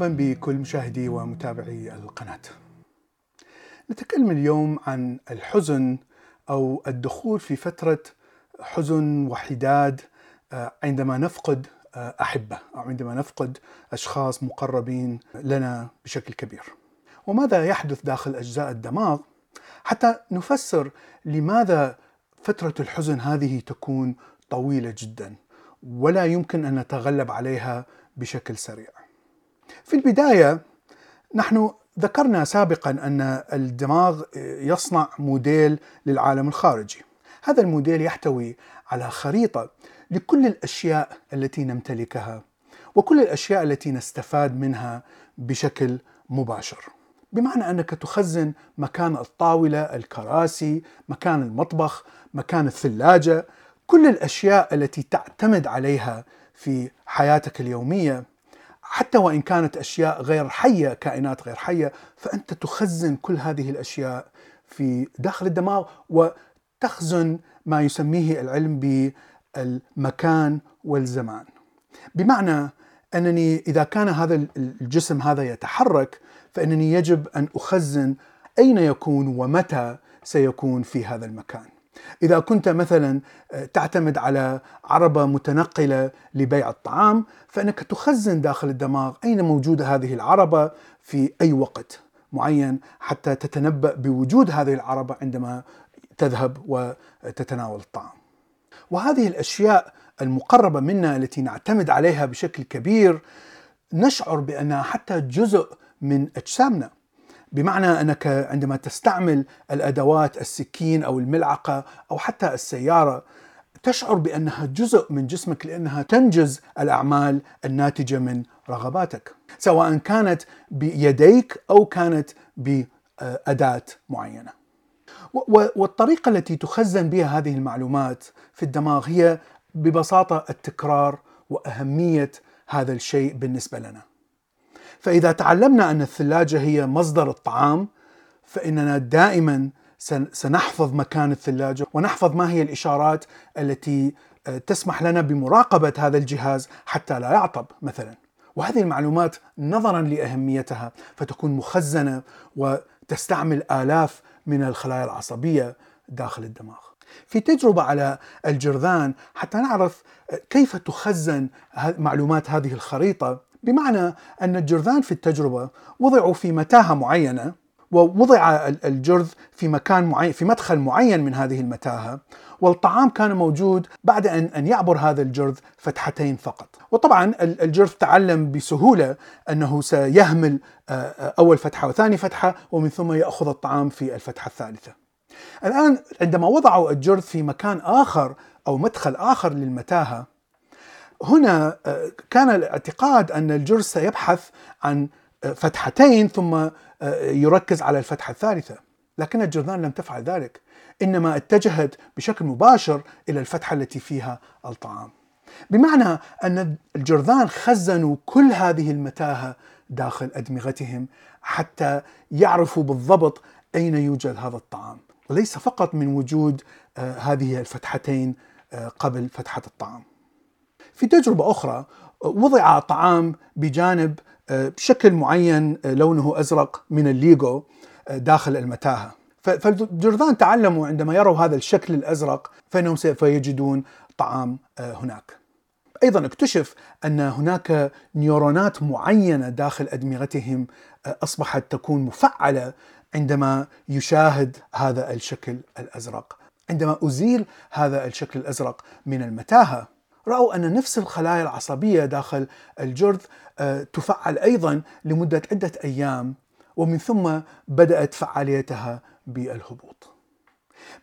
مرحبا بكل مشاهدي ومتابعي القناة. نتكلم اليوم عن الحزن أو الدخول في فترة حزن وحداد آه، عندما نفقد آه، أحبة أو عندما نفقد أشخاص مقربين لنا بشكل كبير. وماذا يحدث داخل أجزاء الدماغ حتى نفسر لماذا فترة الحزن هذه تكون طويلة جدا ولا يمكن أن نتغلب عليها بشكل سريع. في البداية نحن ذكرنا سابقا أن الدماغ يصنع موديل للعالم الخارجي. هذا الموديل يحتوي على خريطة لكل الأشياء التي نمتلكها وكل الأشياء التي نستفاد منها بشكل مباشر. بمعنى أنك تخزن مكان الطاولة، الكراسي، مكان المطبخ، مكان الثلاجة، كل الأشياء التي تعتمد عليها في حياتك اليومية حتى وإن كانت أشياء غير حية كائنات غير حية فأنت تخزن كل هذه الأشياء في داخل الدماغ وتخزن ما يسميه العلم بالمكان والزمان. بمعنى أنني إذا كان هذا الجسم هذا يتحرك فأنني يجب أن أخزن أين يكون ومتى سيكون في هذا المكان. إذا كنت مثلا آه، تعتمد على عربة متنقلة لبيع الطعام فإنك تخزن داخل الدماغ أين موجودة هذه العربة في أي وقت معين حتى تتنبأ بوجود هذه العربة عندما تذهب وتتناول الطعام. وهذه الأشياء المقربة منا التي نعتمد عليها بشكل كبير نشعر بأنها حتى جزء من أجسامنا بمعنى أنك عندما تستعمل الأدوات السكين أو الملعقة أو حتى السيارة تشعر بأنها جزء من جسمك لأنها تنجز الأعمال الناتجة من رغباتك، سواء كانت بيديك أو كانت بأداة معينة. والطريقة التي تخزن بها هذه المعلومات في الدماغ هي ببساطة التكرار وأهمية هذا الشيء بالنسبة لنا. فإذا تعلمنا أن الثلاجة هي مصدر الطعام فإننا دائما سنحفظ مكان الثلاجة ونحفظ ما هي الإشارات التي آه، تسمح لنا بمراقبة هذا الجهاز حتى لا يعطب مثلا. وهذه المعلومات نظرا لأهميتها فتكون مخزنة وتستعمل آلاف من الخلايا العصبية داخل الدماغ. في تجربة على الجرذان حتى نعرف آه، كيف تخزن معلومات هذه الخريطة بمعنى أن الجرذان في التجربة وضعوا في متاهة معينة ووضع الجرذ في مكان معين في مدخل معين من هذه المتاهة والطعام كان موجود بعد أن أن يعبر هذا الجرذ فتحتين فقط. وطبعا الجرذ تعلم بسهولة أنه سيهمل آه، آه، أول فتحة وثاني فتحة ومن ثم يأخذ الطعام في الفتحة الثالثة. الآن عندما وضعوا الجرذ في مكان آخر أو مدخل آخر للمتاهة هنا آه، كان الاعتقاد أن الجرس سيبحث عن آه، فتحتين ثم آه، يركز على الفتحة الثالثة، لكن الجرذان لم تفعل ذلك، إنما اتجهت بشكل مباشر إلى الفتحة التي فيها الطعام. بمعنى أن الجرذان خزنوا كل هذه المتاهة داخل أدمغتهم حتى يعرفوا بالضبط أين يوجد هذا الطعام، وليس فقط من وجود هذه الفتحتين قبل فتحة الطعام. في تجربة أخرى وضع طعام بجانب آه، بشكل معين آه، لونه أزرق من الليجو آه، داخل المتاهة فالجرذان تعلموا عندما يروا هذا الشكل الأزرق فإنهم سوف يجدون طعام هناك أيضا اكتشف أن هناك نيورونات معينة داخل أدمغتهم أصبحت تكون مفعلة عندما يشاهد هذا الشكل الأزرق. عندما أزيل هذا الشكل الأزرق من المتاهة رأوا أن نفس الخلايا العصبية داخل الجرذ آه، تفعل أيضا لمدة عدة أيام ومن ثم بدأت فعاليتها بالهبوط.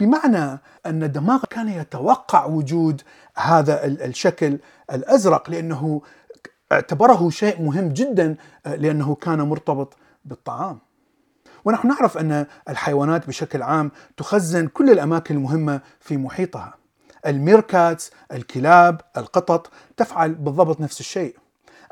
بمعنى أن الدماغ كان يتوقع وجود هذا الشكل الأزرق لأنه اعتبره شيء مهم جدا آه، لأنه كان مرتبط بالطعام. ونحن نعرف أن الحيوانات بشكل عام تخزن كل الأماكن المهمة في محيطها. الميركاتس الكلاب القطط تفعل بالضبط نفس الشيء.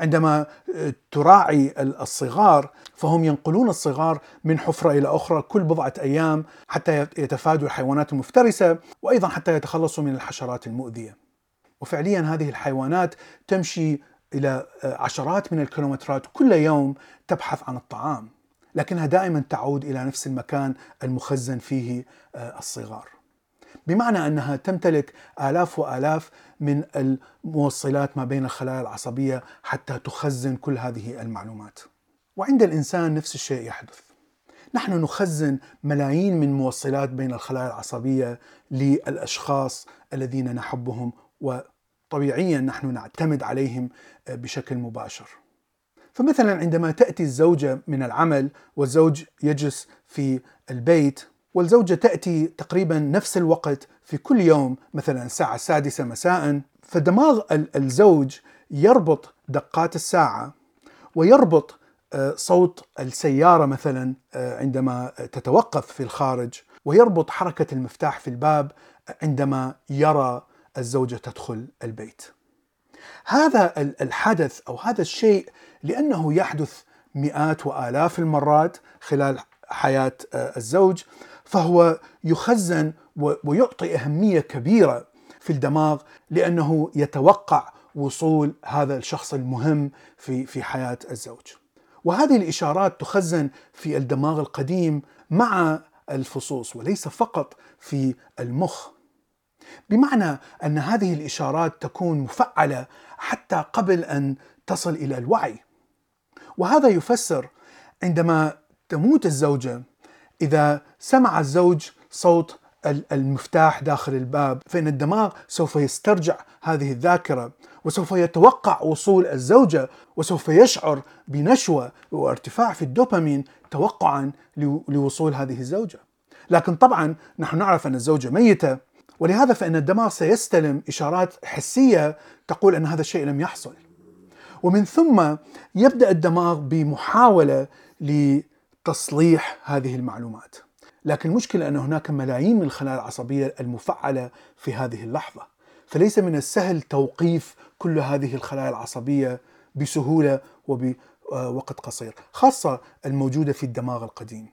عندما آه، تراعي الصغار فهم ينقلون الصغار من حفرة إلى أخرى كل بضعة أيام حتى يتفادوا الحيوانات المفترسة وأيضا حتى يتخلصوا من الحشرات المؤذية. وفعليا هذه الحيوانات تمشي إلى عشرات من الكيلومترات كل يوم تبحث عن الطعام لكنها دائما تعود إلى نفس المكان المخزن فيه الصغار. بمعنى أنها تمتلك آلاف وآلاف من الموصلات ما بين الخلايا العصبية حتى تخزن كل هذه المعلومات. وعند الإنسان نفس الشيء يحدث. نحن نخزن ملايين من موصلات بين الخلايا العصبية للأشخاص الذين نحبهم وطبيعيا نحن نعتمد عليهم بشكل مباشر. فمثلا عندما تأتي الزوجة من العمل والزوج يجلس في البيت والزوجة تأتي تقريبا نفس الوقت في كل يوم مثلا الساعة السادسة مساء فدماغ الزوج يربط دقات الساعة ويربط آه، صوت السيارة مثلا آه، عندما تتوقف في الخارج ويربط حركة المفتاح في الباب عندما يرى الزوجة تدخل البيت. هذا الحدث أو هذا الشيء لأنه يحدث مئات وآلاف المرات خلال حياة آه، الزوج فهو يخزن ويعطي أهمية كبيرة في الدماغ لأنه يتوقع وصول هذا الشخص المهم في في حياة الزوج. وهذه الإشارات تخزن في الدماغ القديم مع الفصوص وليس فقط في المخ. بمعنى أن هذه الإشارات تكون مفعلة حتى قبل أن تصل إلى الوعي. وهذا يفسر عندما تموت الزوجة إذا سمع الزوج صوت المفتاح داخل الباب فإن الدماغ سوف يسترجع هذه الذاكرة وسوف يتوقع وصول الزوجة وسوف يشعر بنشوة وارتفاع في الدوبامين توقعا لوصول هذه الزوجة. لكن طبعا نحن نعرف أن الزوجة ميتة ولهذا فإن الدماغ سيستلم إشارات حسية تقول أن هذا الشيء لم يحصل. ومن ثم يبدأ الدماغ بمحاولة تصليح هذه المعلومات. لكن المشكلة أن هناك ملايين من الخلايا العصبية المفعلة في هذه اللحظة. فليس من السهل توقيف كل هذه الخلايا العصبية بسهولة وبوقت قصير خاصة الموجودة في الدماغ القديم.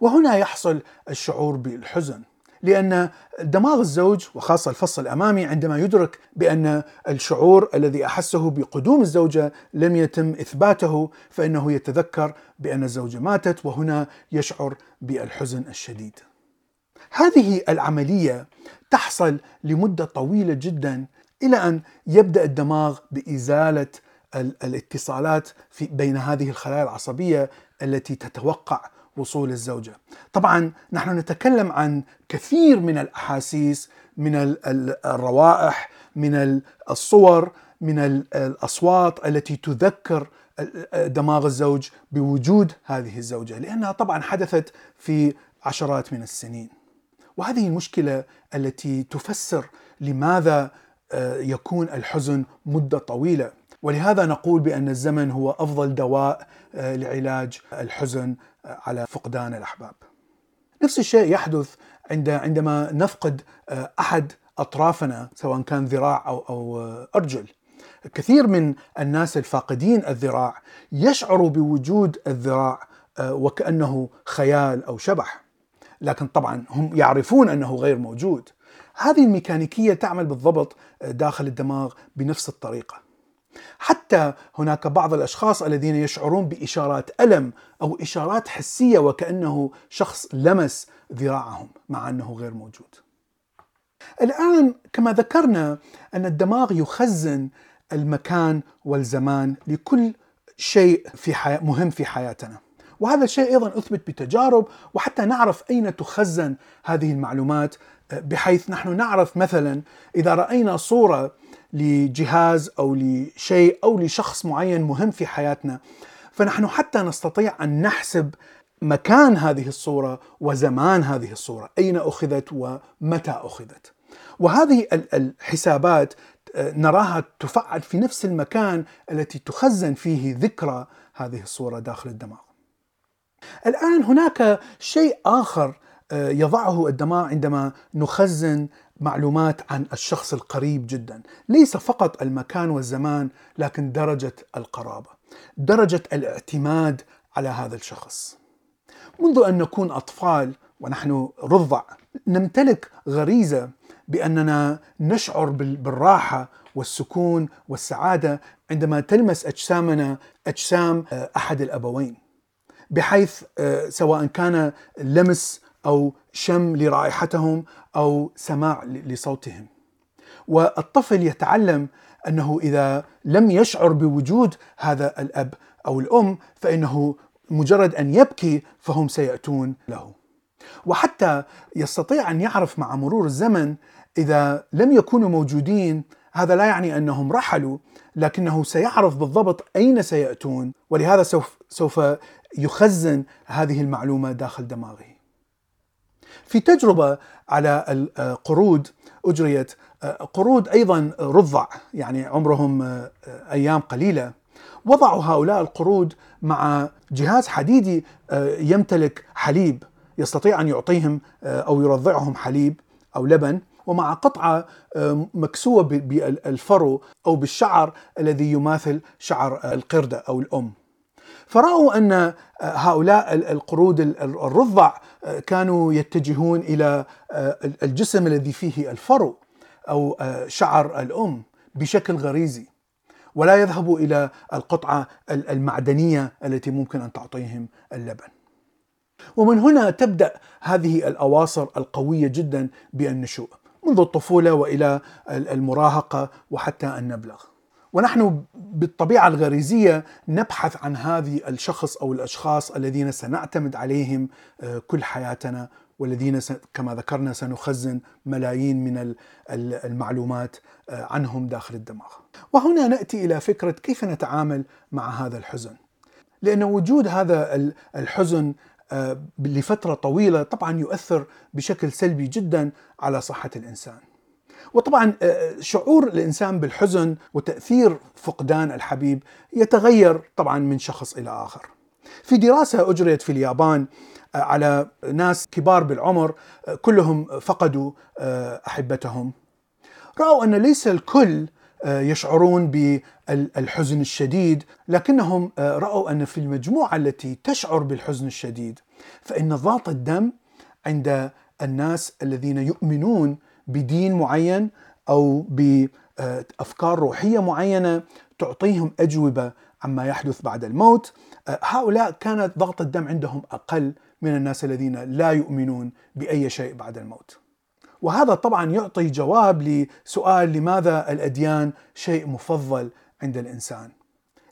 وهنا يحصل الشعور بالحزن. لأن دماغ الزوج وخاصة الفص الأمامي عندما يدرك بأن الشعور الذي أحسه بقدوم الزوجة لم يتم إثباته فإنه يتذكر بأن الزوجة ماتت وهنا يشعر بالحزن الشديد. هذه العملية تحصل لمدة طويلة جدا إلى أن يبدأ الدماغ بإزالة الاتصالات في بين هذه الخلايا العصبية التي تتوقع وصول الزوجة. طبعا نحن نتكلم عن كثير من الأحاسيس من الروائح من الصور من الأصوات التي تذكر دماغ الزوج بوجود هذه الزوجة لأنها طبعا حدثت في عشرات من السنين. وهذه المشكلة التي تفسر لماذا آه، يكون الحزن مدة طويلة. ولهذا نقول بأن الزمن هو أفضل دواء آه، لعلاج الحزن على فقدان الأحباب. نفس الشيء يحدث عند عندما نفقد آه، أحد أطرافنا سواء كان ذراع أو آه، أرجل. كثير من الناس الفاقدين الذراع يشعروا بوجود الذراع آه، وكأنه خيال أو شبح. لكن طبعا هم يعرفون أنه غير موجود. هذه الميكانيكية تعمل بالضبط داخل الدماغ بنفس الطريقة. حتى هناك بعض الأشخاص الذين يشعرون بإشارات ألم أو إشارات حسية وكأنه شخص لمس ذراعهم مع أنه غير موجود. الآن كما ذكرنا أن الدماغ يخزن المكان والزمان لكل شيء في حياة مهم في حياتنا. وهذا الشيء أيضا أثبت بتجارب وحتى نعرف أين تخزن هذه المعلومات بحيث نحن نعرف مثلا إذا رأينا صورة لجهاز أو لشيء أو لشخص معين مهم في حياتنا فنحن حتى نستطيع أن نحسب مكان هذه الصورة وزمان هذه الصورة، أين أخذت ومتى أخذت. وهذه الحسابات آه، نراها تفعل في نفس المكان التي تخزن فيه ذكرى هذه الصورة داخل الدماغ. الآن هناك شيء آخر آه، يضعه الدماغ عندما نخزن معلومات عن الشخص القريب جدا. ليس فقط المكان والزمان لكن درجة القرابة درجة الاعتماد على هذا الشخص. منذ أن نكون أطفال ونحن رضع نمتلك غريزة بأننا نشعر بالراحة والسكون والسعادة عندما تلمس أجسامنا أجسام آه، أحد الأبوين. بحيث آه، سواء كان لمس أو شم لرائحتهم أو سماع لصوتهم والطفل يتعلم أنه إذا لم يشعر بوجود هذا الأب أو الأم فإنه مجرد أن يبكي فهم سيأتون له. وحتى يستطيع أن يعرف مع مرور الزمن إذا لم يكونوا موجودين هذا لا يعني أنهم رحلوا لكنه سيعرف بالضبط أين سيأتون ولهذا سوف سوف يخزن هذه المعلومة داخل دماغه. في تجربة على القرود أجريت. قرود أيضا رضع يعني عمرهم أيام قليلة. وضعوا هؤلاء القرود مع جهاز حديدي يمتلك حليب يستطيع أن يعطيهم أو يرضعهم حليب أو لبن. ومع قطعة مكسوه بالفرو أو بالشعر الذي يماثل شعر القردة أو الأم. فرأوا أن هؤلاء القرود الرضع كانوا يتجهون إلى الجسم الذي فيه الفرو أو شعر الأم بشكل غريزي ولا يذهبوا إلى القطعة المعدنية التي ممكن أن تعطيهم اللبن. ومن هنا تبدأ هذه الأواصر القوية جدا بالنشوء منذ الطفولة وإلى المراهقة وحتى أن نبلغ ونحن بالطبيعة الغريزية نبحث عن هذه الشخص أو الأشخاص الذين سنعتمد عليهم آه، كل حياتنا والذين كما ذكرنا سنخزن ملايين من المعلومات آه، عنهم داخل الدماغ. وهنا نأتي إلى فكرة كيف نتعامل مع هذا الحزن. لأن وجود هذا الحزن آه، لفترة طويلة طبعا يؤثر بشكل سلبي جدا على صحة الإنسان. وطبعا آه، شعور الإنسان بالحزن وتأثير فقدان الحبيب يتغير طبعا من شخص إلى آخر. في دراسة أجريت في اليابان آه، على ناس كبار بالعمر آه، كلهم فقدوا أحبتهم. رأوا أن ليس الكل يشعرون بالحزن الشديد لكنهم رأوا أن في المجموعة التي تشعر بالحزن الشديد فإن ضغط الدم عند الناس الذين يؤمنون بدين معين أو بأفكار روحية معينة تعطيهم أجوبة عما يحدث بعد الموت. هؤلاء كانت ضغط الدم عندهم أقل من الناس الذين لا يؤمنون بأي شيء بعد الموت. وهذا طبعا يعطي جواب لسؤال لماذا الأديان شيء مفضل عند الإنسان.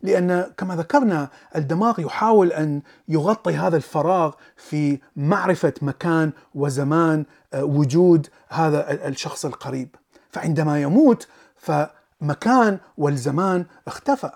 لأن كما ذكرنا الدماغ يحاول أن يغطي هذا الفراغ في معرفة مكان وزمان آه، وجود هذا الشخص القريب. فعندما يموت فمكان والزمان اختفى.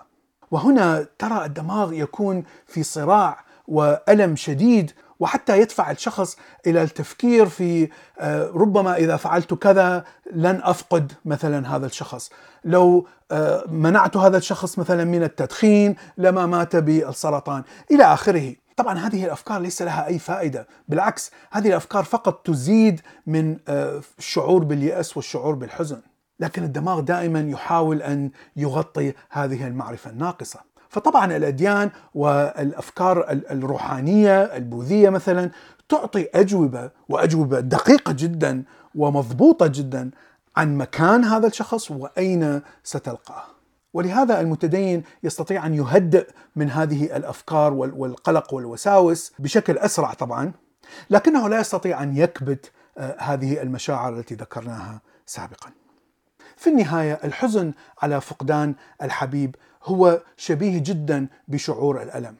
وهنا ترى الدماغ يكون في صراع وألم شديد وحتى يدفع الشخص إلى التفكير في آه، ربما إذا فعلت كذا لن أفقد مثلا هذا الشخص، لو آه، منعت هذا الشخص مثلا من التدخين لما مات بالسرطان إلى آخره. طبعا هذه الأفكار ليس لها أي فائدة، بالعكس هذه الأفكار فقط تزيد من آه، الشعور باليأس والشعور بالحزن. لكن الدماغ دائما يحاول أن يغطي هذه المعرفة الناقصة. فطبعا الأديان والأفكار الروحانية البوذية مثلا تعطي أجوبة وأجوبة دقيقة جدا ومضبوطة جدا عن مكان هذا الشخص وأين ستلقاه. ولهذا المتدين يستطيع أن يهدئ من هذه الأفكار والقلق والوساوس بشكل أسرع طبعا، لكنه لا يستطيع أن يكبت آه، هذه المشاعر التي ذكرناها سابقا. في النهاية الحزن على فقدان الحبيب هو شبيه جدا بشعور الألم.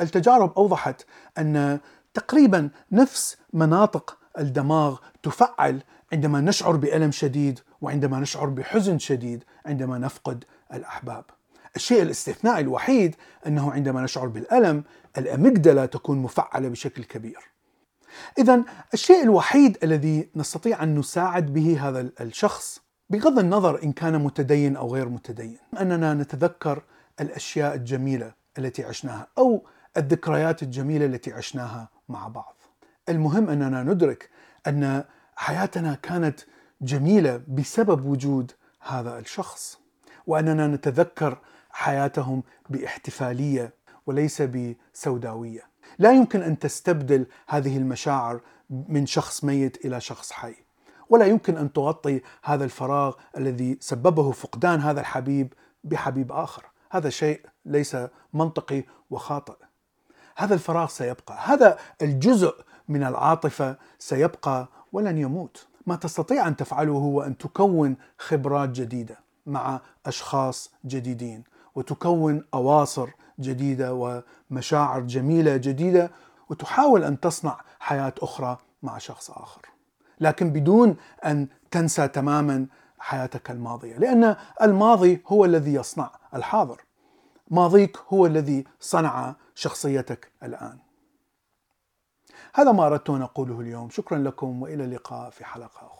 التجارب أوضحت أن تقريبا نفس مناطق الدماغ تفعل عندما نشعر بألم شديد وعندما نشعر بحزن شديد عندما نفقد الأحباب. الشيء الاستثنائي الوحيد أنه عندما نشعر بالألم الاميجدلا تكون مفعلة بشكل كبير. اذا الشيء الوحيد الذي نستطيع أن نساعد به هذا الشخص بغض النظر إن كان متدين أو غير متدين أننا نتذكر الأشياء الجميلة التي عشناها أو الذكريات الجميلة التي عشناها مع بعض. المهم أننا ندرك أن حياتنا كانت جميلة بسبب وجود هذا الشخص وأننا نتذكر حياتهم باحتفالية وليس بسوداوية. لا يمكن أن تستبدل هذه المشاعر من شخص ميت إلى شخص حي. ولا يمكن أن تغطي هذا الفراغ الذي سببه فقدان هذا الحبيب بحبيب آخر، هذا شيء ليس منطقي وخاطئ. هذا الفراغ سيبقى. هذا الجزء من العاطفة سيبقى ولن يموت. ما تستطيع أن تفعله هو أن تكون خبرات جديدة مع أشخاص جديدين وتكون أواصر جديدة ومشاعر جميلة جديدة وتحاول أن تصنع حياة أخرى مع شخص آخر. لكن بدون أن تنسى تماما حياتك الماضية لأن الماضي هو الذي يصنع الحاضر. ماضيك هو الذي صنع شخصيتك الآن. هذا ما أردت أن أقوله اليوم. شكرا لكم وإلى اللقاء في حلقة أخرى.